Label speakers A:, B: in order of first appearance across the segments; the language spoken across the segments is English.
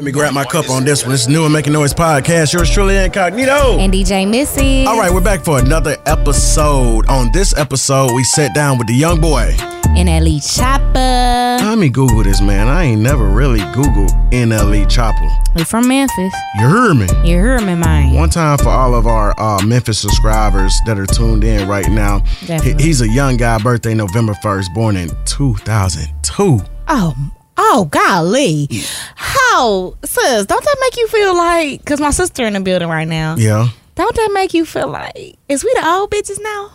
A: Let me grab my cup on this one. It's new and making noise podcast. Yours truly incognito.
B: And DJ Misses.
A: All right, we're back for another episode. On this episode, we sat down with the young boy.
B: NLE Choppa.
A: Let me Google this, man. I ain't never really Googled NLE Choppa.
B: We from Memphis.
A: You heard me.
B: You heard me, man.
A: One time for all of our uh, Memphis subscribers that are tuned in right now.
B: Definitely.
A: he's a young guy, birthday November 1st, born in 2002.
B: Oh, oh, golly. How, sis, don't that make you feel like, because my sister in the building right now,
A: Yeah.
B: don't that make you feel like, is we the old bitches now?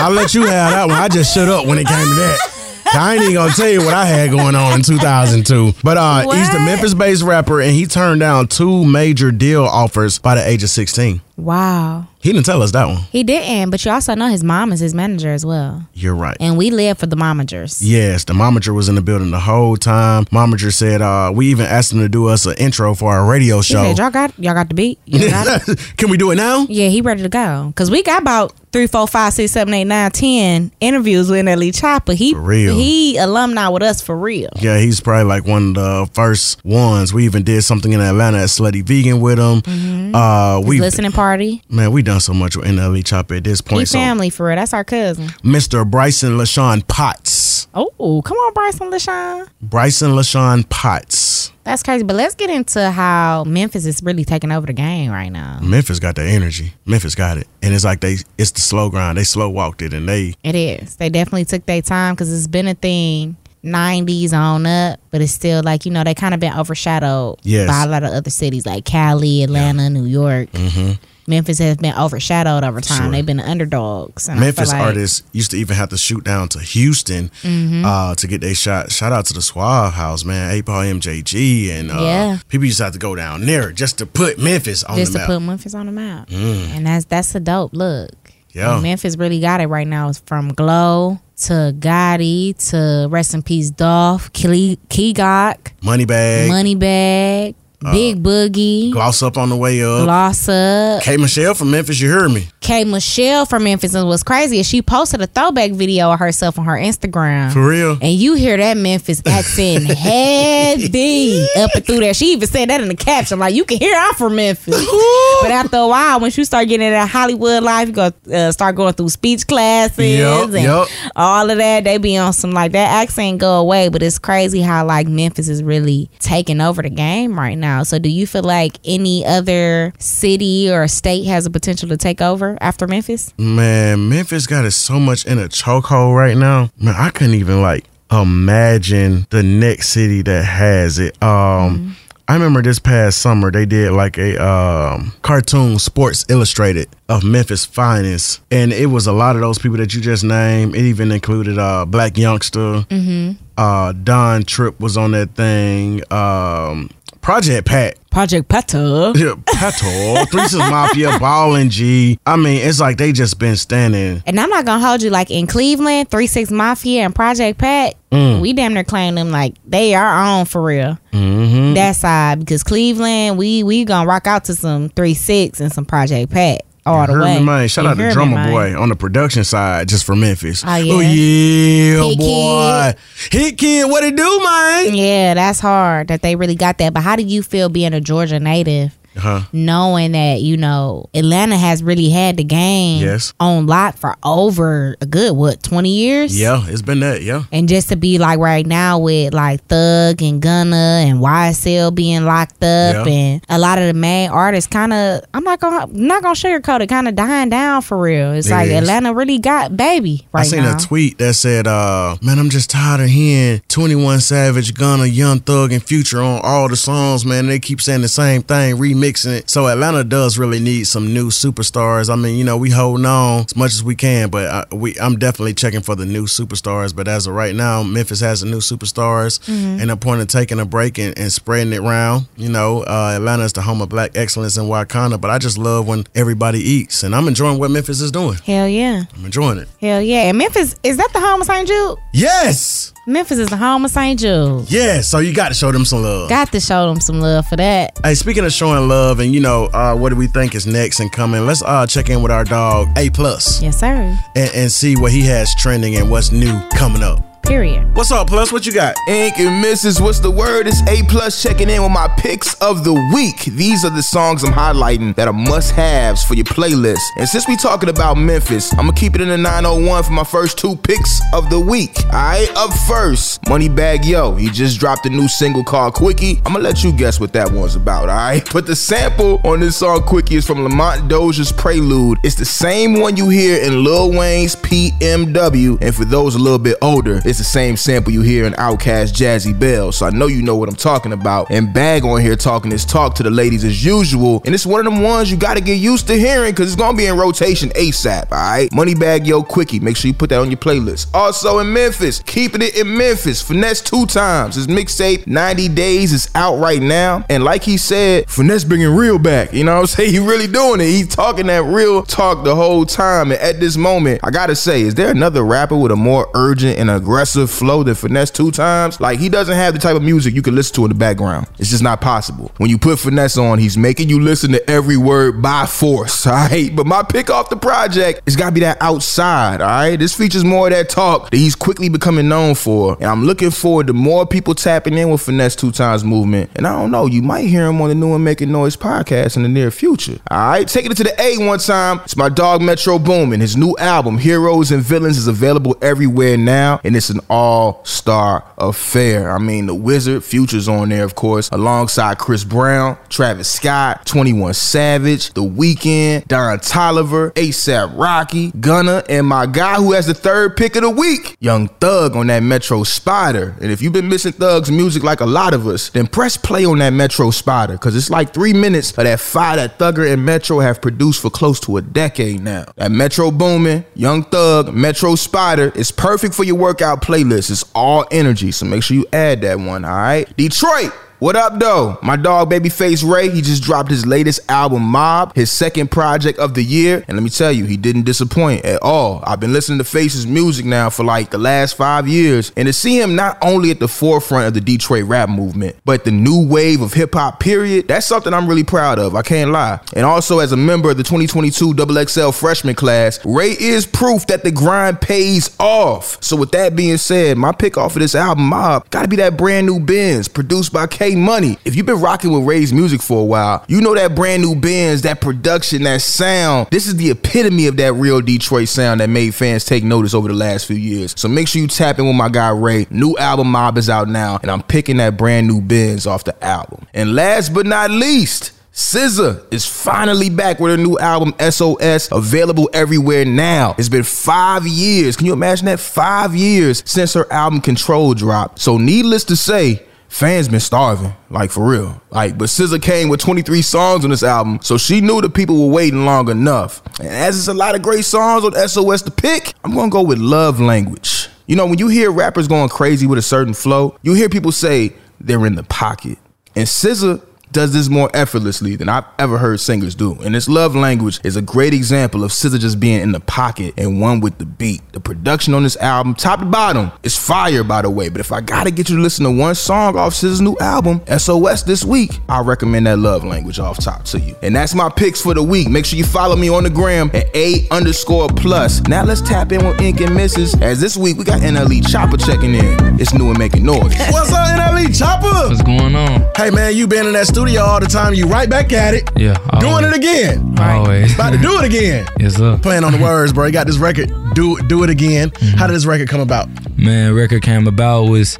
A: I'll let you have that one. I just shut up when it came to that. I ain't even gonna tell you what I had going on in 2002. But uh, he's the Memphis-based rapper, and he turned down two major deal offers by the age of 16.
B: Wow.
A: He didn't tell us that one.
B: He didn't, but you also know his mom is his manager as well.
A: You're right.
B: And we live for the momagers.
A: Yes, the momager was in the building the whole time. Momager said, uh, we even asked him to do us an intro for our radio
B: He
A: show.
B: said, y'all got, y'all got the beat? You got?
A: Can we do it now?
B: Yeah, he ready to go. Cause we got about three, four, five, six, seven, eight, nine, ten interviews with NLE Choppa. He
A: For real.
B: he alumni with us for real.
A: Yeah, he's probably like one of the first ones. We even did something in Atlanta at Slutty Vegan with him. Uh, we
B: Listening party.
A: man, we done so much with NLE Choppa at this
B: He
A: point. So,
B: family for real. That's our cousin.
A: Mr. Bryson Lashun Potts.
B: Oh, come on, Bryson Lashun.
A: Bryson Lashun Potts.
B: That's crazy. But let's get into how Memphis is really taking over the game right now.
A: Memphis got the energy. Memphis got it, and it's like they, it's the slow grind. They slow walked it, and they
B: It is. They definitely took their time because it's been a thing. 90s on up, but it's still like, you know, they kind of been overshadowed
A: Yes.
B: by a lot of other cities like Cali, Atlanta, New York. Mm-hmm. Memphis has been overshadowed over time.
A: Sure.
B: They've been underdogs.
A: Memphis
B: like-
A: artists used to even have to shoot down to Houston
B: Mm-hmm.
A: uh, to get their shot. Shout out to the Suave House, man. 8Ball MJG. And uh,
B: Yeah.
A: people used to have to go down there just to put Memphis on
B: just
A: the
B: to
A: map. Mm.
B: put Memphis on the map. And that's that's a dope look.
A: Yeah.
B: Memphis really got it right now. It's from Glow to Gotti to Rest in Peace Dolph, Key, Key Glock,
A: Moneybagg,
B: Moneybagg, Big uh, Boogie,
A: gloss up on the way up.
B: Gloss Up.
A: K. Michelle from Memphis, you heard me.
B: K Michelle from Memphis. And what's crazy is she posted a throwback video of herself on her Instagram.
A: For real.
B: And you hear that Memphis accent heavy up and through there. She even said that in the caption. Like, you can hear I'm from Memphis. but after a while, once you start getting that Hollywood life, you go uh, start going through speech classes
A: Yup,
B: and
A: yup.
B: all of that. They be on some like that accent go away. But it's crazy how like Memphis is really taking over the game right now. So do you feel like any other city or state has a potential to take over after Memphis?
A: Man, Memphis got it so much in a chokehold right now. Man, I couldn't even like imagine the next city that has it. Um I remember this past summer they did like a um, cartoon Sports Illustrated of Memphis finest, and it was a lot of those people that you just named. It even included uh, Blac Youngsta, uh, Don Trip was on that thing, um, Project Pat,
B: Project Peta.
A: yeah, Pato, Threeses Mafia, Ball and G. I mean, it's like they just been standing.
B: And I'm not gonna hold you like in Cleveland, Three Six Mafia and Project Pat. We damn near claim them like they are on for real.
A: Mm-hmm.
B: That side because Cleveland, we we gonna rock out to some Three Six and some Project Pat all the
A: Heard
B: way.
A: me, man. Shout
B: You
A: out to
B: hear me, Drumma.
A: Boy on the production side, just for Memphis.
B: Ah, oh, yeah?
A: yeah,
B: Hit
A: boy. Hit kid, what it do, man?
B: Yeah, that's hard that they really got that. But how do you feel being a Georgia native?
A: Huh?
B: Knowing that you know Atlanta has really had the game
A: Yes.
B: on lock for over a good what twenty years,
A: Yeah, it's been that. Yeah.
B: And just to be like right now with like Thug and Gunna and YSL being locked up
A: Yeah.
B: and a lot of the main artists kind of I'm not gonna not gonna sugarcoat it kind of dying down for real. It's
A: It
B: like
A: is.
B: Atlanta really got baby right now.
A: I seen
B: now.
A: a tweet that said, uh, man, I'm just tired of hearing 21 Savage, Gunna, Young Thug, and Future on all the songs, man. They keep saying the same thing, remixing it. So Atlanta does really need some new superstars. I mean, you know, we holding on as much as we can, but I, we I'm definitely checking for the new superstars. But as of right now, Memphis has the new superstars,
B: Mm-hmm.
A: and I'm point of taking a break and, and spreading it around. You know, uh, Atlanta is the home of black excellence in Wakanda, but I just love when everybody eats, and I'm enjoying what Memphis is doing.
B: Hell yeah,
A: I'm enjoying it.
B: hell yeah. And Memphis is that the home of St. Jude?
A: Yes.
B: Memphis is the home of St. Jude.
A: Yeah, so you got to show them some love.
B: Got to show them some love for that.
A: hey, speaking of showing love, and you know, uh, what do we think is next and coming? Let's uh, check in with our dog A plus
B: Yes, sir.
A: and, and see what he has trending and what's new coming up.
B: Period.
A: What's up, Plus? What you got?
C: Ink and Misses, what's the word? It's A Plus checking in with my picks of the week. These are the songs I'm highlighting that are must haves for your playlist. And since we talking about Memphis, I'm gonna keep it in the 901 for my first two picks of the week. Alright, up first, Moneybagg Yo. He just dropped a new single called Quickie. I'm gonna let you guess what that one's about, alright? But the sample on this song Quickie is from Lamont Dozier's Prelude. It's the same one you hear in Lil Wayne's PMW. And for those a little bit older, it's the same sample you hear in Outkast Jazzy Belle. So I know you know what I'm talking about. And Bag on here talking his talk to the ladies as usual. And it's one of them ones you gotta get used to hearing because it's gonna be in rotation ASAP, alright? Moneybagg Yo Quickie. Make sure you put that on your playlist. Also in Memphis, keeping it in Memphis. Finesse two times. His mixtape 90 Days is out right now. And like he said, Finesse bringing real back. You know what I'm saying? He really doing it. He's talking that real talk the whole time. And at this moment, I gotta say, is there another rapper with a more urgent and aggressive flow than Finesse two times? Like he doesn't have the type of music you can listen to in the background. It's just not possible. When you put Finesse on, he's making you listen to every word by force. All right. But my pick off the project, it's gotta be that outside. All right. This features more of that talk that he's quickly becoming known for. And I'm looking forward to more people tapping in with Finesse two times movement. And I don't know, you might hear him on the new and making noise podcast in the near future. All right. Taking it to the A one time. It's my dog Metro Boomin. His new album, Heroes and Villains, is available everywhere now. And it's an all star affair. I mean, the Wizard Future's on there, of course, alongside Chris Brown, Travis Scott, 21 Savage, The Weeknd, Don Toliver, ASAP Rocky, Gunna, and my guy who has the third pick of the week, Young Thug on that Metro Spider. And if you've been missing Thug's music like a lot of us, then press play on that Metro Spider, because it's like three minutes of that fire that Thugger and Metro have produced for close to a decade now. That Metro Boomin, Young Thug, Metro Spider is perfect for your workout playlist. It's all energy, so make sure you add that one, all right? Detroit. What up, though? My dog, Babyface Ray, he just dropped his latest album, Mob, his second project of the year. And let me tell you, he didn't disappoint at all. I've been listening to Face's music now for like the last five years. And to see him not only at the forefront of the Detroit rap movement, but the new wave of hip hop, period, that's something I'm really proud of. I can't lie. And also, as a member of the 2022 XXL freshman class, Ray is proof that the grind pays off. So, with that being said, my pick off of this album, Mob, gotta be that brand new Benz produced by K Money. If you've been rocking with Ray's music for a while, you know that brand new Benz, that production, that sound. This is the epitome of that real Detroit sound that made fans take notice over the last few years. So make sure you tap in with my guy Ray. New album Mob is out now, and I'm picking that brand new Benz off the album. And last but not least, SZA is finally back with her new album SOS, available everywhere now. It's been five years. Can you imagine that? Five years since her album Control dropped. So, needless to say, fans been starving, like for real. Like, but SZA came with 23 songs on this album, so she knew the people were waiting long enough. And as it's a lot of great songs on SOS to pick, I'm gonna go with Love Language. You know, when you hear rappers going crazy with a certain flow, you hear people say they're in the pocket. And SZA does this more effortlessly than I've ever heard singers do. And this love language is a great example of SZA just being in the pocket and one with the beat. The production on this album, top to bottom, is fire by the way. But if I gotta get you to listen to one song off SZA's new album, SOS this week, I recommend that love language off top to you. And that's my picks for the week. Make sure you follow me on the gram at A underscore plus. Now let's tap in with Ink and Misses. As this week we got NLE Choppa checking in. It's new and making noise.
A: What's up, NLE Choppa?
D: What's going on?
A: Hey man, you been in that studio all the time. You right back at it.
D: Yeah,
A: Doing it again.
D: Always.
A: About to do it again.
D: Yes, sir.
A: Playing on the words, bro. You got this record. Do do it again. How did this record come about?
D: Man, record came about was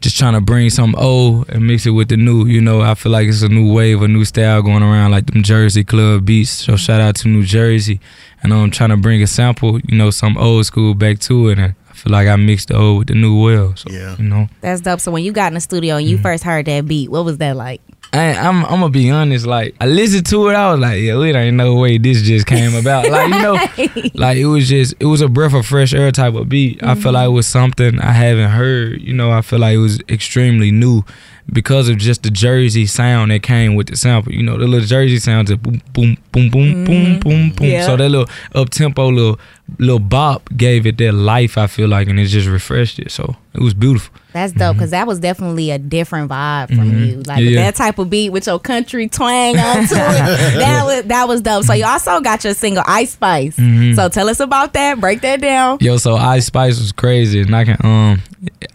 D: just trying to bring something old and mix it with the new. You know, I feel like it's a new wave, a new style going around, like them Jersey club beats. So shout out to New Jersey, and I'm trying to bring a sample, you know, some old school back to it, and I feel like I mixed the old with the new well. So,
A: Yeah.
D: you know,
B: That's dope. So when you got in the studio and you
D: Mm-hmm.
B: first heard that beat, what was that like?
D: I, I'm I'm gonna be honest. Like I listened to it, I was like, yeah, it ain't no way this just came about. Like you know, like it was just it was a breath of fresh air type of beat. I feel like it was something I haven't heard. You know, I feel like it was extremely new, because of just the Jersey sound that came with the sample. You know, the little Jersey sounds of boom, boom, boom, boom, boom, boom, mm-hmm. boom.
B: Yeah.
D: So that little up tempo, little little bop gave it that life. I feel like, and it just refreshed it. So it was beautiful.
B: That's dope because that was definitely a different vibe from you. Like
D: Mm-hmm. Yeah.
B: that type of beat with your country twang onto it. That was that was dope. So you also got your single Ice Spice.
D: Mm-hmm.
B: So tell us about that. Break that down.
D: Yo, so Ice Spice was crazy, and I can um,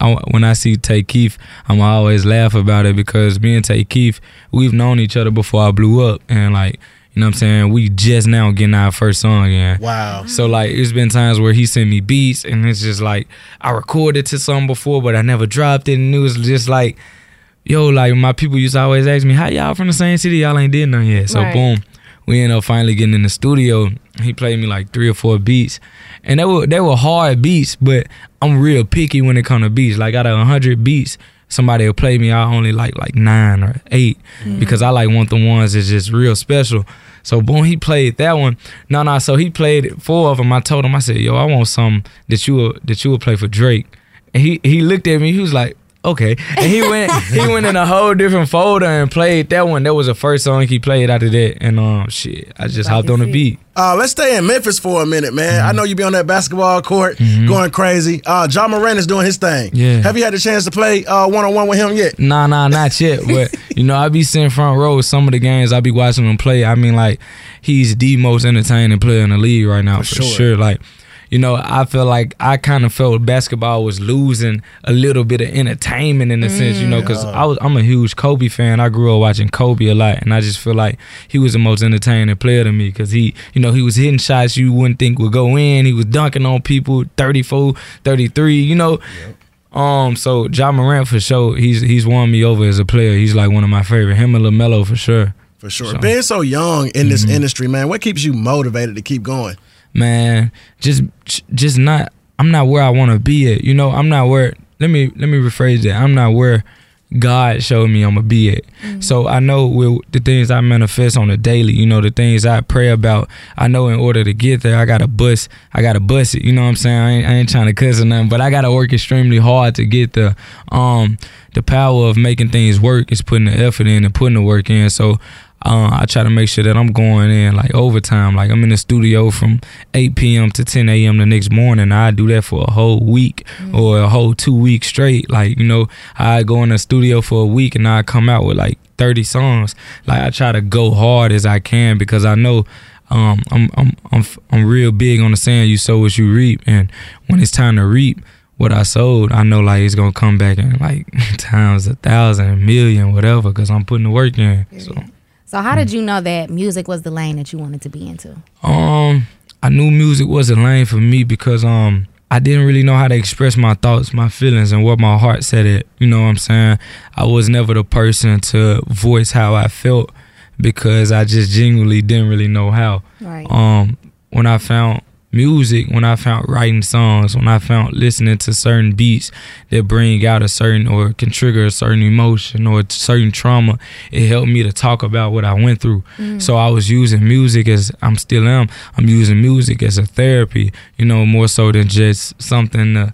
D: I, when I see Tay Keith, I'm always laugh about it because me and Tay Keith, we've known each other before I blew up, and like you know what I'm saying, we just now getting our first song again.
A: Wow.
D: So like it's been times where he sent me beats and it's just like I recorded to something before but I never dropped it and it was just like yo like my people used to always ask me how y'all from the same city y'all ain't did nothing yet. So
B: Right.
D: boom, we ended up finally getting in the studio. He played me like three or four beats and they were they were hard beats but I'm real picky when it come to beats. Like out of hundred beats somebody will play me I only like like nine or 8 mm. because I like want the ones that's just real special. So boom, he played that one. No, no. So he played four of them. I told him, I said, "Yo, I want some that you will that you will play for Drake." And he he looked at me. He was like, "Okay." And he went he went in a whole different folder and played that one. That was the first song he played after that. And um, shit, I just hopped on the beat.
A: Uh, let's stay in Memphis for a minute, man.
D: Mm-hmm.
A: I know you be on that basketball court going crazy. Uh, Ja Morant is doing his thing.
D: Yeah.
A: Have you had the chance to play one on one with him yet?
D: Nah, nah, not yet. But you know, I be sitting front row with some of the games. I be watching him play. I mean, like he's the most entertaining player in the league right now for,
A: sure.
D: sure. Like, you know, I feel like I kind of felt basketball was losing a little bit of entertainment in a sense, you know, because I was I'm a huge Kobe fan. I grew up watching Kobe a lot, and I just feel like he was the most entertaining player to me because he, you know, he was hitting shots you wouldn't think would go in. He was dunking on people, 34, 33, you know. Um, so Ja Morant for sure, he's he's won me over as a player. He's like one of my favorite. Him and Lamelo for sure.
A: For sure.
D: So-
A: Being so young in this
D: Mm-hmm.
A: industry, man, what keeps you motivated to keep going?
D: Man, just just not. I'm not where I want to be at. You know, I'm not where. Let me let me rephrase that. I'm not where God showed me I'm gonna be at. So I know with the things I manifest on a daily, you know, the things I pray about. I know in order to get there, I gotta bust. I gotta bust it. You know what I'm saying? I ain't, I ain't trying to cuss or nothing, but I gotta work extremely hard to get the Um, the power of making things work is putting the effort in and putting the work in. So uh, I try to make sure that I'm going in like overtime. Like I'm in the studio from 8 p.m. to 10 a.m. the next morning. I do that for a whole week or a whole two weeks straight. Like you know, I go in the studio for a week and I come out with like 30 songs. Like I try to go hard as I can because I know. Um, I'm I'm I'm I'm real big on the saying you sow what you reap, and when it's time to reap, what I sold, I know like it's gonna come back in like times a thousand, a million, whatever, because I'm putting the work in. So,
B: So how did you know that music was the lane that you wanted to be into?
D: um, I knew music wasn't lane for me because um, I didn't really know how to express my thoughts, my feelings, and what my heart said. It, you know what I'm saying? I was never the person to voice how I felt because I just genuinely didn't really know how.
B: Right.
D: um when I found music, when I found writing songs, when I found listening to certain beats that bring out a certain or can trigger a certain emotion or a certain trauma, it helped me to talk about what I went through. Mm. So I was using music as I'm still am. I'm using music as a therapy, you know, more so than just something to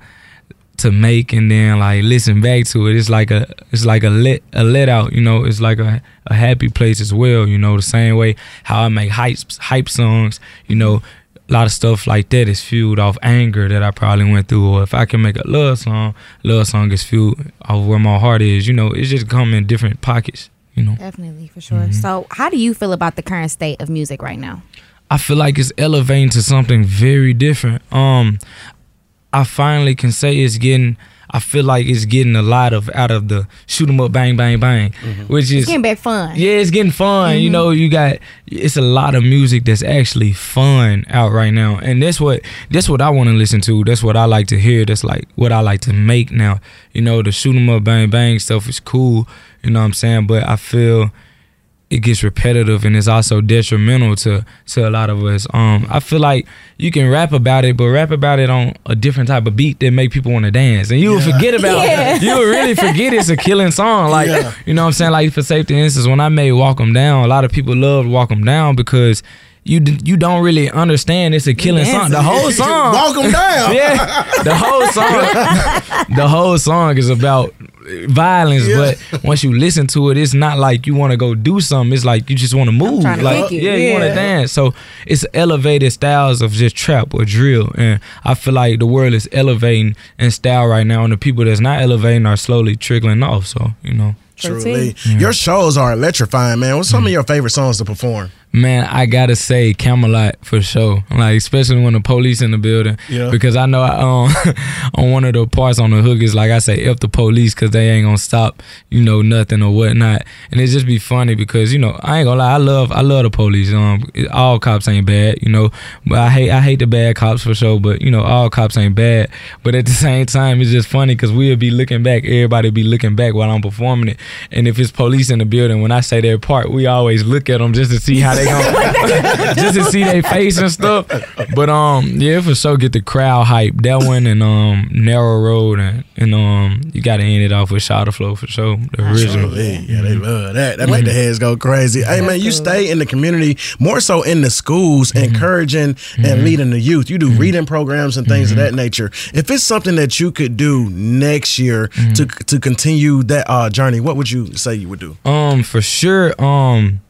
D: to make and then like listen back to it. It's like a it's like a let a let out, you know. It's like a a happy place as well, you know. The same way how I make hype hype songs, you know. A lot of stuff like that is fueled off anger that I probably went through. Or if I can make a love song, love song is fueled off where my heart is. You know, it's just come in different pockets. You know,
B: Definitely, for sure.
D: Mm-hmm.
B: So how do you feel about the current state of music right now?
D: I feel like it's elevating to something very different. Um, I finally can say it's getting. I feel like it's getting a lot of out of the shoot 'em up, bang, bang, bang, which is
B: It's getting back fun.
D: yeah, it's getting fun. You
B: Mm-hmm.
D: know, you got it's a lot of music that's actually fun out right now, and that's what that's what I want to listen to. That's what I like to hear. That's like what I like to make now. You know, the shoot 'em up, bang, bang stuff is cool. You know what I'm saying? But I feel it gets repetitive and it's also detrimental to to a lot of us. Um, I feel like you can rap about it, but rap about it on a different type of beat that make people want to dance, and you will forget about
B: Yeah.
D: it. You will really forget it's a killing song. Like
A: Yeah.
D: you know what I'm saying? Like for safety instance, when I made Walk 'em Down, a lot of people loved Walk 'em Down because you you don't really understand it's a killing song. The whole song,
A: Walk 'em down.
D: yeah, the whole song, the whole song is about violence.
A: Yeah.
D: But once you listen to it, it's not like you want to go do something. It's like you just want to move. like
B: kick it.
D: yeah, you want to dance. So it's elevated styles of just trap or drill, and I feel like the world is elevating in style right now, and the people that's not elevating are slowly trickling off. So you know.
A: Truly. Your shows are electrifying, man. What's some mm. of your favorite songs to perform?
D: Man, I gotta say Camelot for sure. Like especially when the police in the building,
A: Yeah.
D: because I know I, um on one of the parts on the hook is like I say f the police because they ain't gonna stop you know nothing or whatnot, and it just be funny because you know I ain't gonna lie I love I love the police. Um, all cops ain't bad, you know, but I hate I hate the bad cops for sure. But you know all cops ain't bad, but at the same time it's just funny because we'll be looking back, everybody be looking back while I'm performing it, and if it's police in the building, when I say their part, we always look at them just to see how they going just to see their face and stuff. But um, yeah, for sure, get the crowd hype. That one and um, narrow road and and um, you got to end it off with Shotta Flow for sure, the original.
A: Truly. Yeah, they love that. That make the heads go crazy. Hey, man, you stay in the community, more so in the schools, encouraging and leading the youth. You do reading programs and things of that nature. If it's something that you could do next year to to continue that uh, journey, what would you say you would do?
D: Um, for sure. Um,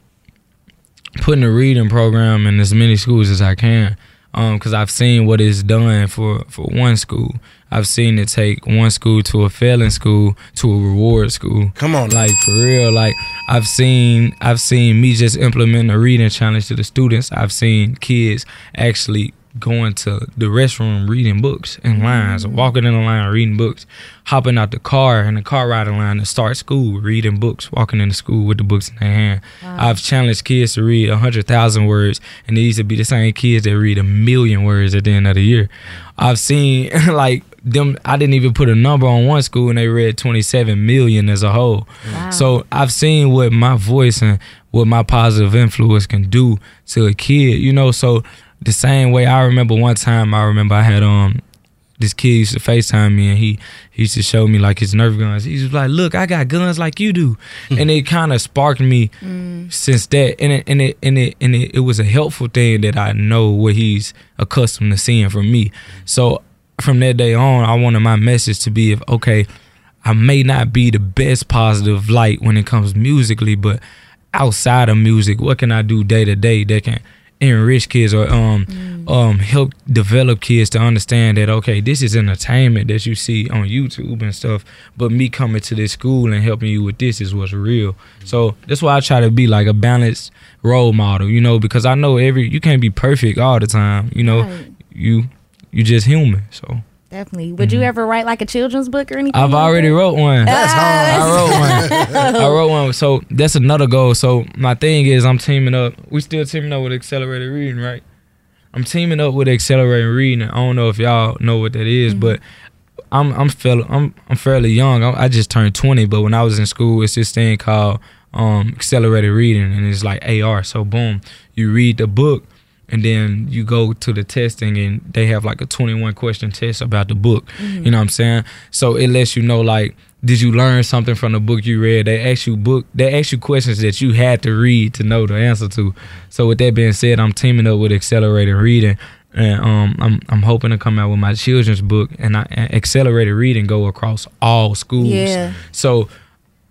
D: putting a reading program in as many schools as I can. Um, because I've seen what it's done for for one school. I've seen it take one school to a failing school to a reward school.
A: Come on,
D: like for real. Like I've seen I've seen me just implement a reading challenge to the students. I've seen kids actually going to the restroom reading books in lines, mm-hmm. walking in the line reading books, hopping out the car in the car riding line to start school reading books, walking into school with the books in their hand. I've challenged kids to read a hundred thousand words, and these would be the same kids that read a million words at the end of the year. I've seen like them. I didn't even put a number on one school, and they read twenty seven million as a whole. So I've seen what my voice and what my positive influence can do to a kid. You know, so the same way I remember one time I remember I had um this kid used to FaceTime me and he, he used to show me like his Nerf guns. He was like, Look, I got guns like you do. and it kinda sparked me since that. And it and it and it and it, it was a helpful thing that I know what he's accustomed to seeing from me. So from that day on I wanted my message to be if okay, I may not be the best positive light when it comes musically, but outside of music, what can I do day to day that can enrich kids or um um help develop kids to understand that okay, this is entertainment that you see on YouTube and stuff, but me coming to this school and helping you with this is what's real. So that's why I try to be like a balanced role model, you know, because I know every you can't be perfect all the time, you know.
B: Right.
D: You you just human, so
B: Definitely. Would you mm-hmm. ever write like a children's book or anything?
D: I've already
B: that?
D: wrote one.
A: That's ah. hard.
D: I wrote one. I wrote one. So that's another goal. So my thing is, I'm teaming up. We still teaming up with accelerated reading, right? I'm teaming up with accelerated reading. I don't know if y'all know what that is, mm-hmm. but I'm I'm fairly I'm I'm fairly young. I, I just turned 20, but when I was in school, it's this thing called um, accelerated reading, and it's like AR. So boom, you read the book, and then you go to the testing, and they have like a 21 question test about the book. You know what I'm saying? So it lets you know like. Did you learn something from the book you read? They ask you book. They ask you questions that you had to read to know the answer to. So with that being said, I'm teaming up with Accelerated Reading, and um, I'm I'm hoping to come out with my children's book and, I, and accelerated reading go across all schools.
B: Yeah.
D: So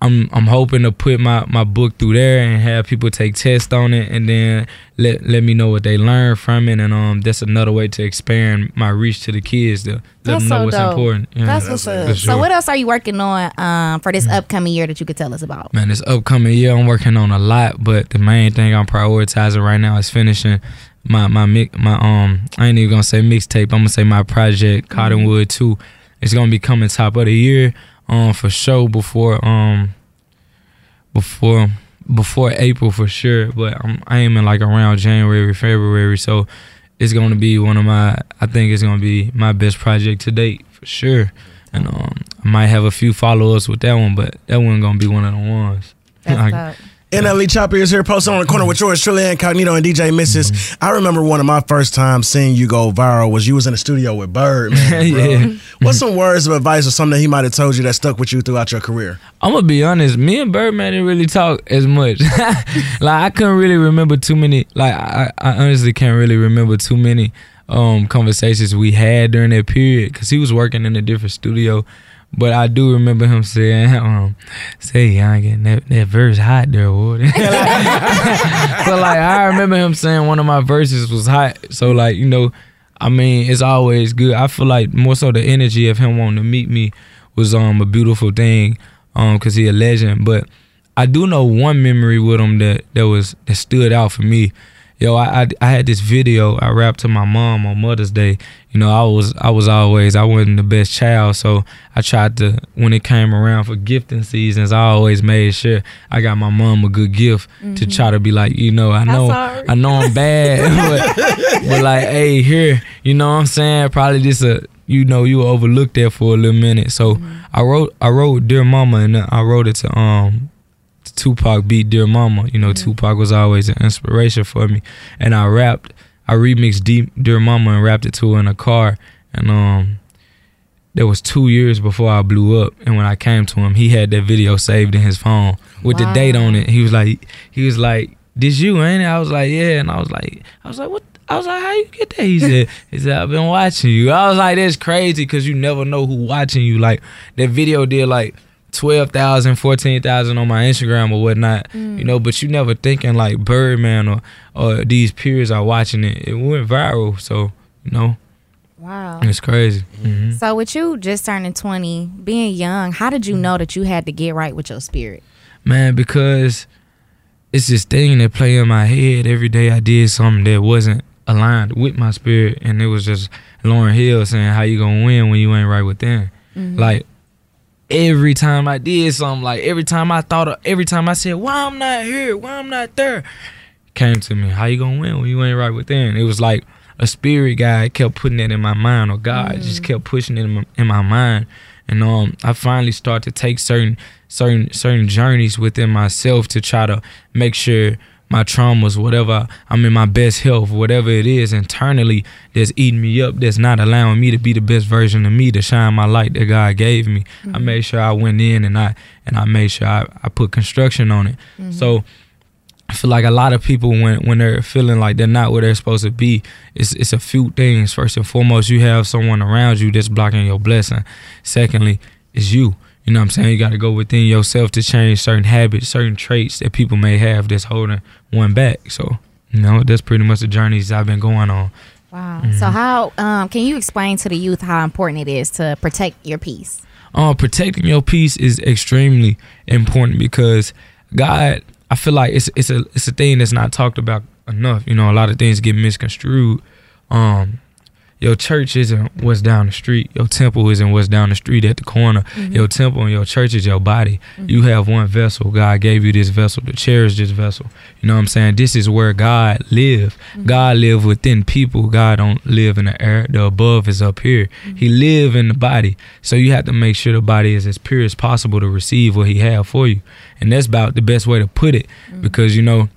D: I'm I'm hoping to put my, my book through there and have people take tests on it and then let let me know what they learn from it and um that's another way to expand my reach to the kids to let
B: That's
D: them know
B: so
D: what's
B: dope.
D: important. Yeah.
B: That's what's up.
D: for
B: So what else are you working on um, for this upcoming year that you could tell us about?
D: Man, this upcoming year I'm working on a lot, but the main thing I'm prioritizing right now is finishing my my mic my um I ain't even gonna say mixtape. I'm gonna say my project Cottonwood Two. It's gonna be coming top of the year um for sure before um before before April for sure. But I'm aiming like around January February. So it's gonna be one of my I think it's gonna be my best project to date for sure. And um I might have a few followers with that one, but that one gonna be one of the ones.
B: That's
D: Like.
A: NLE Choppa is here, posted on the corner with yours, truly Incognito and DJ Misses.
D: Mm-hmm.
A: I remember one of my first times seeing you go viral was you was in the studio with Bird. Man.
D: Yeah.
A: What's some words of advice or something that he might have told you that stuck with you throughout your career?
D: I'm gonna be honest. Me and Birdman didn't really talk as much. like I couldn't really remember too many. Like I, I honestly can't really remember too many um conversations we had during that period because he was working in a different studio. But I do remember him saying, um, "Say, youngin, that that verse hot there, boy." so like I remember him saying one of my verses was hot. So like you know, I mean, it's always good. I feel like more so the energy of him wanting to meet me was um a beautiful thing, um, cause he a legend. But I do know one memory with him that that was that stood out for me. Yo, I, I I had this video I rapped to my mom on Mother's Day. You know, I was I was always I wasn't the best child, so I tried to when it came around for gifting seasons, I always made sure I got my mom a good gift to try to be like, you know, I know. I know I'm bad, but, but like, hey, here, you know what I'm saying? Probably just a you know, you were overlooked there for a little minute. So I wrote I wrote Dear Mama and I wrote it to um Tupac beat Dear Mama. You know, Tupac was always an inspiration for me. And I rapped I remixed Deep Dear Mama and rapped it to her in a car. And um that was two years before I blew up. And when I came to him, he had that video saved in his phone with the date on it. He was like he was like, This you, ain't it? I was like, Yeah. And I was like I was like, What I was like, how you get that? He said, he said, I've been watching you. I was like, that's crazy because you never know who watching you. Like that video did like 12,000, 14,000 on my Instagram or whatnot, mm. you know, but you never thinking like Birdman or, or these peers are watching it. It went viral. So, you know,
B: Wow.
D: it's crazy. hmm
B: So with you just turning 20, being young, how did you mm-hmm. know that you had to get right with your spirit?
D: Man, because it's this thing that play in my head every day. I did something that wasn't aligned with my spirit, and it was just Lauryn Hill saying, "How you gonna win when you ain't right within?" Mm-hmm. Like every time I did something, like every time I thought, of, every time I said, "Why I'm not here? Why I'm not there?" came to me. How you gonna win when you ain't right within? It was like a spirit guy kept putting it in my mind, or God just kept pushing it in my, in my mind, and um, I finally started to take certain certain certain journeys within myself to try to make sure my traumas, whatever I'm in my best health, whatever it is internally that's eating me up, that's not allowing me to be the best version of me to shine my light that God gave me. I mm-hmm. made sure I went in and I and I made sure I, I put construction on it. Mm-hmm. So I feel like a lot of people when when they're feeling like they're not where they're supposed to be, it's it's a few things. First and foremost, you have someone around you that's blocking your blessing. Secondly, it's you. You know what I'm saying? You got to go within yourself to change certain habits, certain traits that people may have that's holding one back. So, you know, that's pretty much the journeys I've been going on.
B: Wow. So how um, can you explain to the youth how important it is to protect your peace?
D: um, protecting your peace is extremely important because God, I feel like it's it's a it's a thing that's not talked about enough. You know, a lot of things get misconstrued. Um, your church isn't what's down the street. Your temple isn't what's down the street at the corner. Mm-hmm. Your temple and your church is your body. Mm-hmm. You have one vessel. God gave you this vessel to cherish this vessel. You know what I'm saying? This is where God live. Mm-hmm. God live within people. God don't live in the air. The above is up here. He live in the body. So you have to make sure the body is as pure as possible to receive what he have for you. And that's about the best way to put it. Because you know,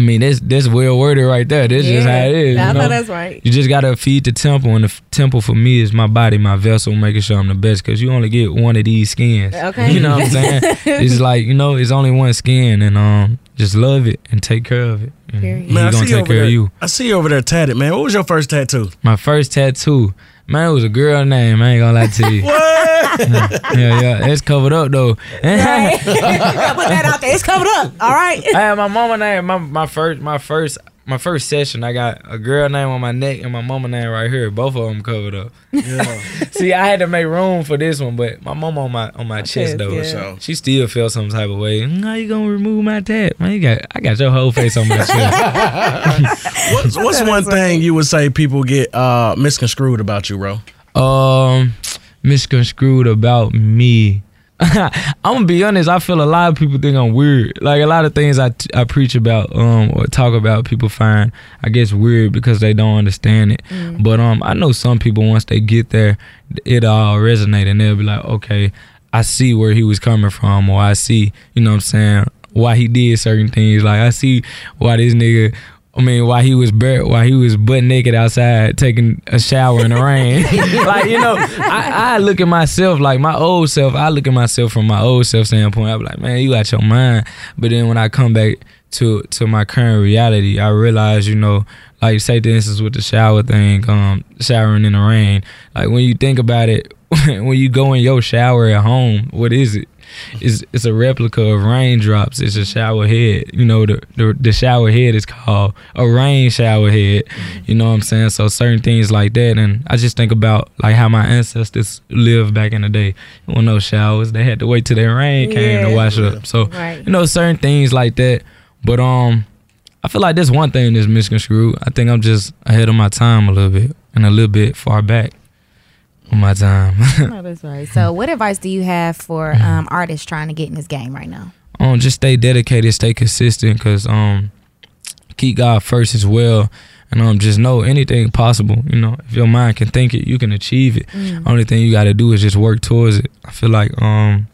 D: I mean, that's that's well worded right there. That's just how it is. you know?
B: That's right.
D: You just gotta feed the temple, and the f- temple for me is my body, my vessel, making sure I'm the best. Cause you only get one of these skins.
B: Okay.
D: You know what I'm saying? it's like you know, it's only one skin, and um, just love it and take care of it. And
B: Period.
D: he
A: Man, I
D: gonna
A: see you
D: take
A: over
D: care
A: there.
D: of you.
A: I see you over there tatted, man. What was your first tattoo?
D: My first tattoo, man, it was a girl name. I ain't gonna lie to you. what? yeah, yeah, it's covered up though.
B: Put that out there. It's covered up. All right.
D: I had my mama name. My my first my first my first session. I got a girl name on my neck and my mama name right here. Both of them covered up.
A: Yeah.
D: See, I had to make room for this one, but my mama on my on my chest
B: chest,
D: though.
B: yeah.
A: So-
D: She still felt some type of way. "Mm, How you gonna remove my tat? Man, you got I got your whole face on my chest.
A: What's, what's one thing you would say people get uh, misconstrued about you, bro?
D: um, misconstrued about me. I'm gonna be honest. I feel a lot of people think I'm weird. Like a lot of things I, I preach about um or talk about, people find I guess weird because they don't understand it. But um, I know some people once they get there, it all resonate and they'll be like, okay, I see where he was coming from, or I see, you know what I'm saying, why he did certain things. Like I see why this nigga. I mean, while he was bare, why he was butt naked outside taking a shower in the rain. like you know, I, I look at myself like my old self. I look at myself from my old self standpoint. I be like, man, you got your mind. But then when I come back to to my current reality, I realize, you know, like say for instance with the shower thing, um, showering in the rain. Like when you think about it, when you go in your shower at home, what is it? It's it's a replica of raindrops. It's a shower head. You know, the the, the shower head is called a rain shower head. You know what I'm saying? So certain things like that, and I just think about like how my ancestors lived back in the day. With no showers, they had to wait till the rain came to wash up. So
B: Right.
D: you know certain things like that. But um, I feel like this one thing that's misconstrued. I think I'm just ahead of my time a little bit and a little bit far back my time.
B: No, that's right. So, what advice do you have for um, artists trying to get in this game right now?
D: um, just stay dedicated, stay consistent, cause um, keep God first as well, and um, just know anything possible. You know, if your mind can think it, you can achieve it. Only thing you got to do is just work towards it. I feel like um,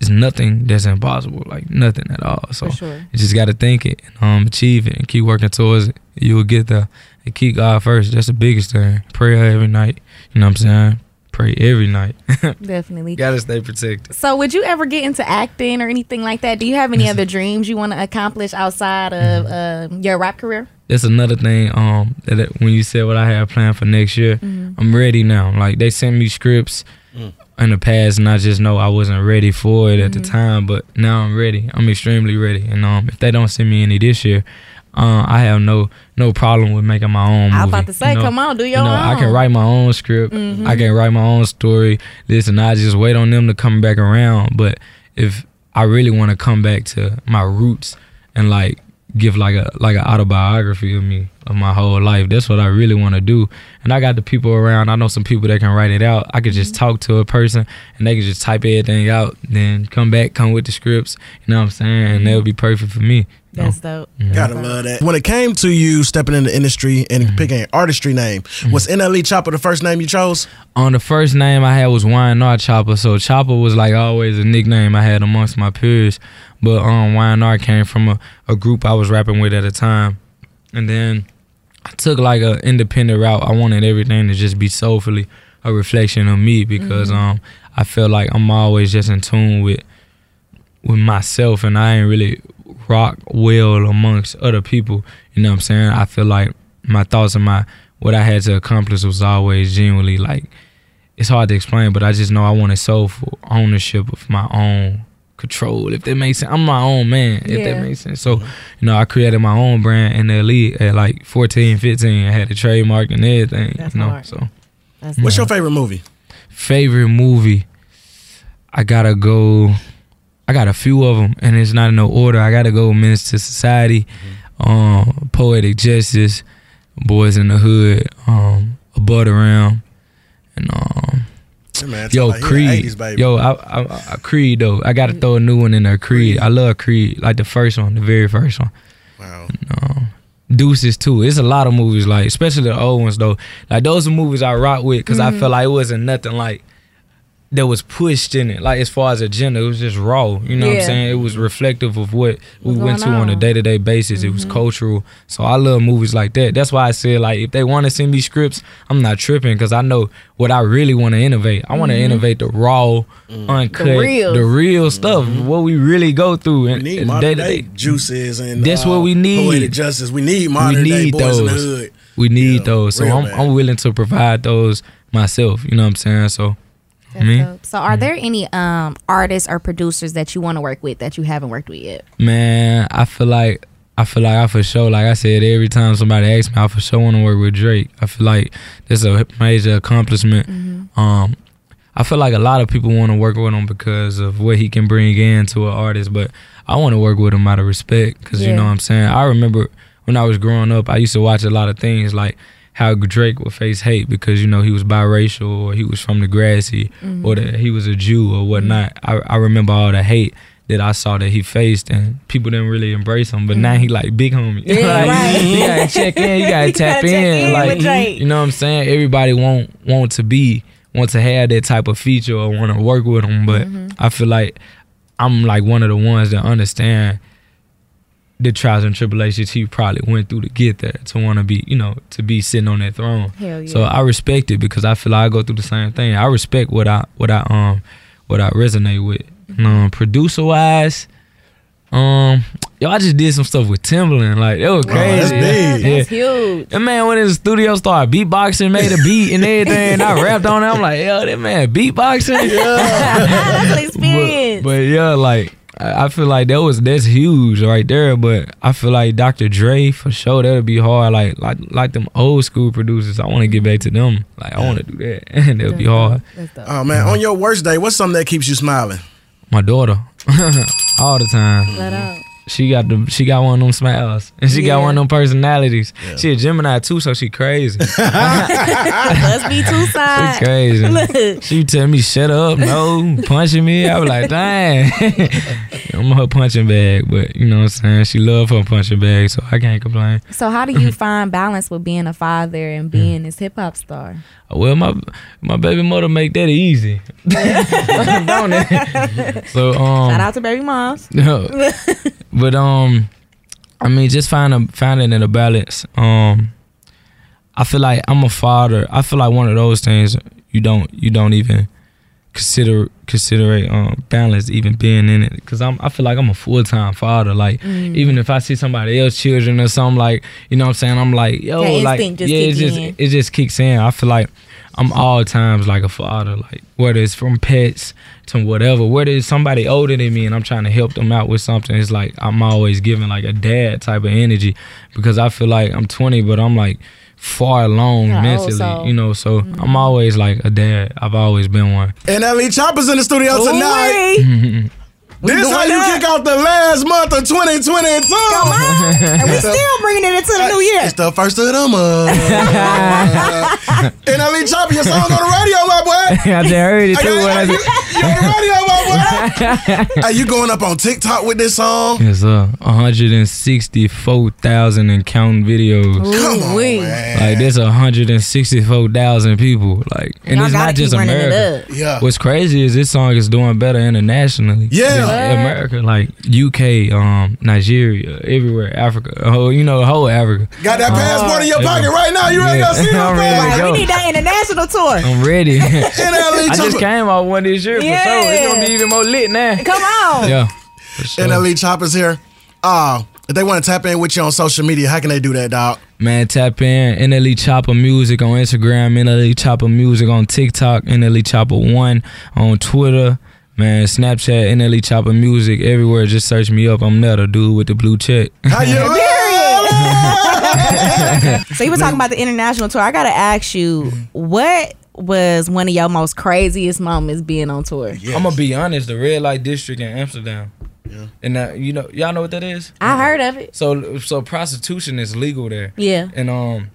D: it's nothing that's impossible, like nothing at all. So
B: sure.
D: you just got to think it, and, um, achieve it, and keep working towards it. You will get there. And keep God first. That's the biggest thing. Prayer every night. You know what I'm saying? Pray every night.
B: Definitely.
D: Gotta stay protected.
B: So, would you ever get into acting or anything like that? Do you have any other dreams you want to accomplish outside of uh, your rap career?
D: that's another thing. Um, that that when you said what I have planned for next year, I'm ready now. Like they sent me scripts in the past, and I just know I wasn't ready for it at the time. But now I'm ready. I'm extremely ready. And um, if they don't send me any this year, uh, I have no no problem with making my own.
B: I was about to say,
D: you know?
B: come on, do your
D: you know,
B: own.
D: I can write my own script. Mm-hmm. I can write my own story. Listen, I just wait on them to come back around. But if I really want to come back to my roots and like give like a like an autobiography of me of my whole life, that's what I really want to do. And I got the people around. I know some people that can write it out. I could just mm-hmm. talk to a person and they can just type everything out, then come back, come with the scripts. You know what I'm saying? And they'll mm-hmm. be perfect for me. You know?
B: That's dope.
A: Gotta love that. When it came to you stepping in the industry and picking an artistry name, was NLE Choppa the first name you chose?
D: on the first name I had was YNR Choppa. So Chopper was like always a nickname I had amongst my peers. But um YNR came from a, a group I was rapping with at the time. And then I took like a independent route. I wanted everything to just be soulfully a reflection of me because um I feel like I'm always just in tune with with myself and I ain't really rock well amongst other people. You know what I'm saying? I feel like my thoughts and my what I had to accomplish was always genuinely like it's hard to explain, but I just know I wanted soulful ownership of my own control. If that makes sense, I'm my own man. If
B: Yeah.
D: that makes sense. So, you know, I created my own brand in the elite at like 14, 15. I had a trademark and everything.
B: That's
D: you know,
B: hard.
D: so
B: That's
A: What's your favorite movie?
D: favorite movie, I gotta go. I got a few of them, and it's not in no order. I gotta go Menace to Society, um, Poetic Justice, Boys in the Hood, um, Above the Rim, and um,
A: Yeah, man,
D: yo
A: talk
D: Creed.
A: 80s.
D: Yo, I, I, I, Creed though. I gotta throw a new one in there. Creed. I love Creed, like the first one, the very first one.
A: wow.
D: Um, Deuces too. It's a lot of movies, like especially the old ones though. Like those are movies I rock with because I feel like it wasn't nothing like that was pushed in it. Like as far as agenda, it was just raw. You know what I'm saying? It was reflective of what we went to
B: going
D: on a day to day basis. It was mm-hmm. cultural. So I love movies like that. That's why I said like if they want to send me scripts, I'm not tripping because I know what I really want to innovate. I want to mm-hmm. innovate the raw, mm. uncut,
B: The reals.
D: the real mm-hmm. stuff, what we really go through.
A: We
D: And,
A: need modern
D: day-to-day.
A: juices and
D: That's
A: uh,
D: what we need.
A: Poetic justice. We need modern
D: we
A: day
D: need
A: boys in the hood.
D: We need
A: Yeah,
D: those. So I'm. I'm willing to provide those myself. You know what I'm saying? So
B: That's
D: me?
B: dope. So, are there any um, artists or producers that you want to work with that you haven't worked with yet?
D: man, I feel like I feel like I for sure, like I said, every time somebody asks me, I for sure want to work with Drake. I feel like that's a major accomplishment. Um, I feel like a lot of people want to work with him because of what he can bring in to an artist, but I want to work with him out of respect because you know what I'm saying. I remember when I was growing up, I used to watch a lot of things like how Drake would face hate because you know he was biracial or he was from the grassy mm-hmm. or that he was a Jew or whatnot. Mm-hmm. I, I remember all the hate that I saw that he faced and people didn't really embrace him. But now he mm-hmm. like big homie.
B: Yeah,
D: like,
B: right.
D: You gotta check in. You gotta
B: You
D: tap
B: gotta
D: in.
B: in
D: like
B: Drake.
D: you know what I'm saying. Everybody want want to be want to have that type of feature or want to work with him. But
B: Mm-hmm.
D: I feel like I'm like one of the ones that understand the trials and tribulations he probably went through to get there to want to be you know to be sitting on that throne.
B: Hell yeah.
D: So I respect it because I feel like I go through the same thing. I respect what I what I um what I resonate with. Um, producer wise, um, yo, I just did some stuff with Timbaland. Like it was
A: Oh, that's
D: crazy.
A: big.
B: That's huge.
D: That man went in the studio, started beatboxing, made a beat and everything. And I rapped on it. I'm like, yo, that man beatboxing.
B: That's an experience.
D: But, but yeah, like I I feel like that was that's huge right there. But I feel like Dr. Dre for sure that'll be hard. Like like like them old school producers. I want to get back to them. Like I want to do that, and that'll be hard.
A: Oh man, on your worst day, what's something that keeps you smiling?
D: My daughter, all the time.
B: Let out.
D: She got the she got one of them smiles, and she got one of them personalities. She a Gemini too, so she crazy.
B: Must be two sides.
D: She
B: sides.
D: crazy.
B: Look.
D: She tell me shut up, no, punching me. I was like, dang. I'm her punching bag, but you know what I'm saying? She love her punching bag, so I can't complain.
B: So how do you find balance with being a father and being this hip hop star?
D: Well, my my baby mother make that easy. So um
B: Shout out to baby moms.
D: No. But um, I mean, just finding finding it a balance. Um, I feel like I'm a father. I feel like one of those things you don't you don't even consider consider um balance even being in it because I'm I feel like I'm a full time father. Like
B: Mm.
D: even if I see somebody else children or something like you know what I'm saying I'm like yo like
B: just
D: yeah it just
B: in.
D: it just kicks in. I feel like I'm all times like a father, like whether it's from pets to whatever, whether it's somebody older than me and I'm trying to help them out with something, it's like I'm always giving like a dad type of energy because I feel like I'm 20, but I'm like far along
B: Yeah,
D: mentally,
B: old soul.
D: you know. So I'm always like a dad. I've always been one.
A: And NLE Choppa's in the studio tonight.
B: Ooh-wee.
A: This
B: doing
A: how you
B: that.
A: kick off the last month of 2022.
B: Come on. And we still bringing it into the new year.
A: It's the first of the month. and NLE Choppa, your song on the radio, my boy.
D: I just heard it
A: Hey,
D: too. I
A: hey, you,
D: said-
A: on the radio, my boy. Are you going up on TikTok with this song?
D: Yes, sir. 164,000 and counting videos.
A: Come on,
B: Ooh-wee.
A: man.
D: Like there's 164,000 people. Like, and
B: Y'all
D: it's not just
B: running it
D: America.
A: Yeah.
D: What's crazy is this song is doing better internationally.
A: Yeah.
D: Than America, like UK, um, Nigeria, everywhere, Africa, the whole you know, the whole Africa.
A: Got that passport in your
D: yeah.
A: pocket right now. You ready to go
D: Yeah.
A: see
D: I'm ready to go.
B: We need that international tour.
D: I'm ready.
A: And Ellie
D: I just came out one this year for
B: Yeah.
D: sure. It's gonna be even more lit now.
B: Come on.
D: Yeah. For sure.
A: And NLE Choppa's here. Uh, if they want to tap in with you on social media, how can they do that, dog?
D: Man, tap in NLE Choppa Music on Instagram, NLE Choppa Music on TikTok, NLE Choppa One on Twitter. Man, Snapchat, NLE Choppa Music, everywhere. Just search me up. I'm there, the dude with the blue check.
A: How you
B: So you were talking about the international tour. I gotta ask you, what was one of your most craziest moments being on tour?
D: I'm gonna be honest. The red light district in Amsterdam. Yeah. And that, you know, y'all know what that is.
B: I heard of it.
D: So, so prostitution is legal there.
B: Yeah.
D: And um,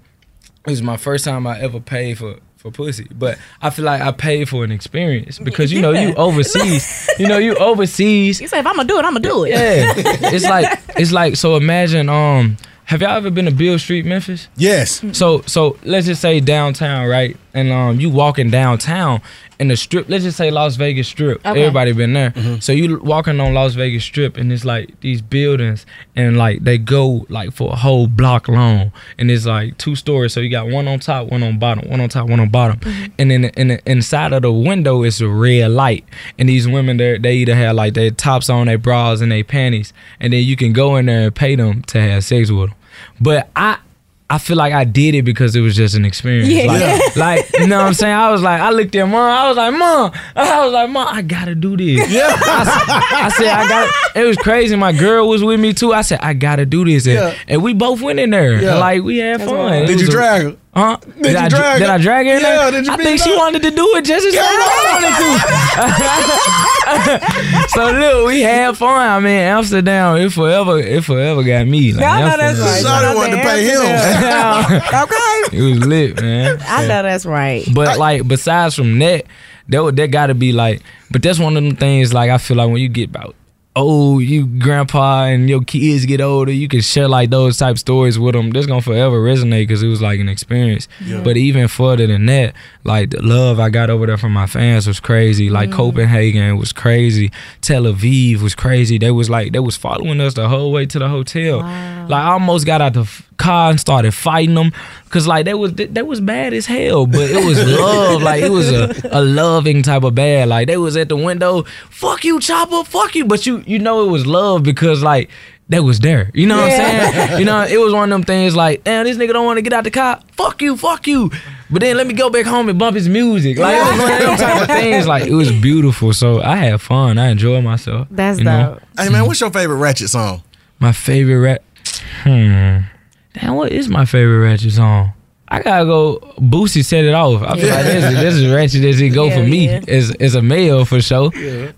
D: it was my first time I ever paid for for pussy. But I feel like I paid for an experience because you know you overseas. you know you overseas.
B: You say if I'm gonna do it, I'm gonna do it.
D: Yeah. it's like it's like so. Imagine um. Have y'all ever been to Beale Street, Memphis?
A: Yes.
D: So so let's just say downtown, right? And um you walking downtown in the strip, let's just say Las Vegas Strip.
B: Okay.
D: Everybody been there. So you walking on Las Vegas Strip and it's like these buildings and like they go like for a whole block long and it's like two stories. So you got one on top, one on bottom, one on top, one on bottom. And then in the inside of the window is a red light. And these women there they either have like their tops on, their bras and their panties. And then you can go in there and pay them to have sex with them. But I I feel like I did it because it was just an experience.
B: Yeah.
D: Like,
A: Yeah.
D: like, you know what I'm saying? I was like, I looked at mom. I was like, mom. I was like, mom, I gotta do this.
A: Yeah.
D: I said, I got. It was crazy. My girl was with me too. I said, I gotta do this, and,
A: Yeah.
D: and we both went in there.
A: Yeah.
D: Like we had fun.
B: right.
A: Did you drag her?
D: Huh? Did,
A: you
D: I,
A: drag
D: did
A: her?
D: I drag her? in
A: Yeah,
D: there?
A: did you
D: I
A: beat
D: think
A: it
D: she wanted to do it just as bad as I wanted to. so look, we had fun. I mean, Amsterdam, it forever, it forever got me. Like,
B: I know that's
D: Amsterdam.
B: right.
A: Shawty wanted to pay him.
B: Okay.
D: it was lit, man.
B: I know that's right.
D: But like besides from that, that would- that got to be like. But that's one of them things. Like I feel like when you get about old, you grandpa and your kids get older, you can share like those type stories with them. That's gonna forever resonate because it was like an experience. But even further than that, like the love I got over there from my fans was crazy. Like mm. Copenhagen was crazy. Tel Aviv was crazy. They was like they was following us the whole way to the hotel. Like I almost got out the f- car and started fighting them because like they was they was bad as hell, but it was love. like it was a, a loving type of bad. Like they was at the window, fuck you, Choppa, fuck you. But you you know it was love because like that was there. You know what I'm saying? You know, it was one of them things like, damn, this nigga don't want to get out the car. Fuck you, fuck you. But then let me go back home and bump his music. Like it was one of them type of things. Like it was beautiful. So I had fun. I enjoyed myself.
B: That's
D: you know?
B: dope.
A: Hey man, what's your favorite Ratchet song?
D: My favorite rap. Hmm. Damn, what is my favorite ratchet song? I gotta go. Boosie set it off. I feel like this is, this is ratchet as it go for me
B: yeah.
D: as as a male for sure.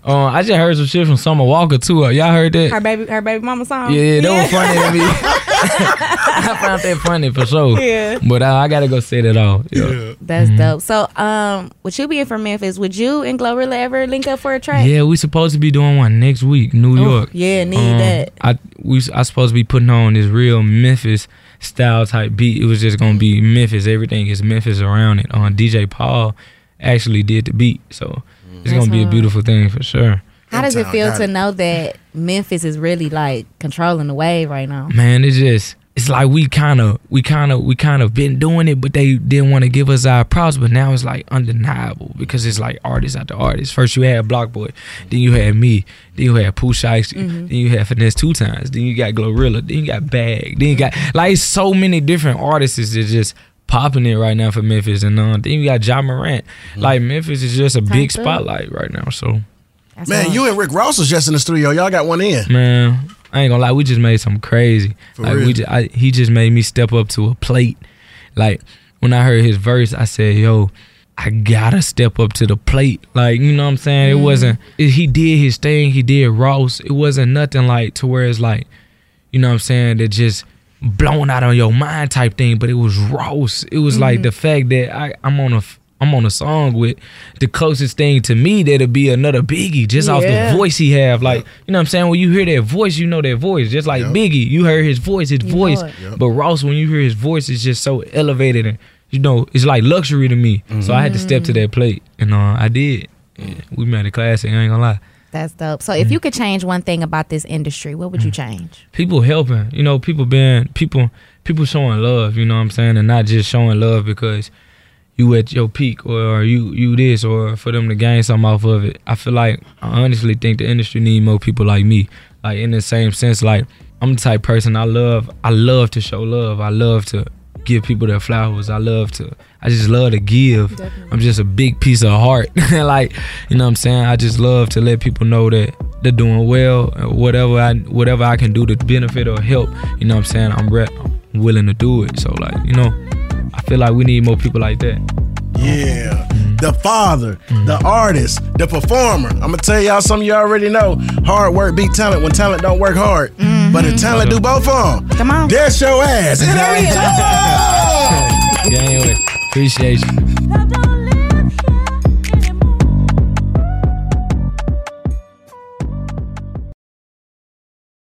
D: Uh, I just heard some shit from Summer Walker too. Uh, y'all heard that?
B: Her baby, her baby mama song.
D: Yeah, that was funny to me. I found that funny for sure.
B: Yeah.
D: But uh, I gotta go set it off. Yeah.
B: That's dope. So, um, with you being from Memphis, would you and Glorilla ever link up for a track?
D: Yeah, we supposed to be doing one next week, New
B: Oh,
D: York.
B: yeah, need
D: Um,
B: that.
D: I we I supposed to be putting on this real Memphis style type beat. It was just gonna be Memphis. Everything is Memphis around it. Uh, On DJ Paul actually did the beat, so it's gonna be a beautiful thing for sure.
B: How does it feel to
A: it.
B: know that Memphis is really like controlling the wave right now?
D: Man, it's just it's like we kind of we kind of we kind of been doing it, but they didn't want to give us our props. But now it's like undeniable because it's like artist after artist. First you had BlocBoy, then you had me, then you had Pooh Shiesty, then you had Finesse two times, then you got Glorilla, then you got Bagg, then you got like so many different artists that just popping it right now for Memphis, and uh, then you got Ja Morant. Like Memphis is just a big spotlight right now. So
B: That's
A: Man,
B: hard.
A: you and Rick Ross was just in the studio. Y'all got one in.
D: Man, I ain't gonna lie, we just made something crazy.
A: For
D: like
A: real?
D: we just, I, he just made me step up to a plate. Like when I heard his verse, I said, "Yo, I gotta step up to the plate." Like you know what I'm saying? It mm. wasn't. It, he did his thing. He did Ross. It wasn't nothing like to where it's like, you know what I'm saying? That just blown out on your mind type thing. But it was Ross. It was like mm-hmm. the fact that I, I'm on a. f- I'm on a song with the closest thing to me that'll be another Biggie just off the voice he have. Like, you know what I'm saying? When you hear that voice, you know that voice. Just like
A: Yep.
D: Biggie, you heard his voice, his
B: You
D: voice.
A: Yep.
D: But Ross, when you hear his voice, it's just so elevated and you know, it's like luxury to me. So I had to step to that plate. And uh, I did. Yeah, we made a classic, I ain't gonna lie.
B: That's dope. So, if you could change one thing about this industry, what would you change?
D: people helping you know people being people people showing love you know what i'm saying and not just showing love because you at your peak or you you this or for them to gain something off of it. I feel like i honestly think the industry need more people like me. Like in the same sense like i'm the type person i love i love to show love. I love to give people their flowers. I love to i just love to give. I'm just a big piece of heart. Like you know what i'm saying? I just love to let people know that they're doing well and whatever i whatever i can do to benefit or help. You know what i'm saying? I'm, re- I'm willing to do it. So like you know i feel like we need more people like that
A: Yeah. Mm-hmm. The father, mm-hmm. the artist, the performer. I'm gonna tell y'all something you already know. Hard work beat talent when talent don't work hard. Mm-hmm. But if talent do both of them,
B: Come on.
A: that's your ass. And there we go.
D: yeah anyway appreciate you
E: Love don't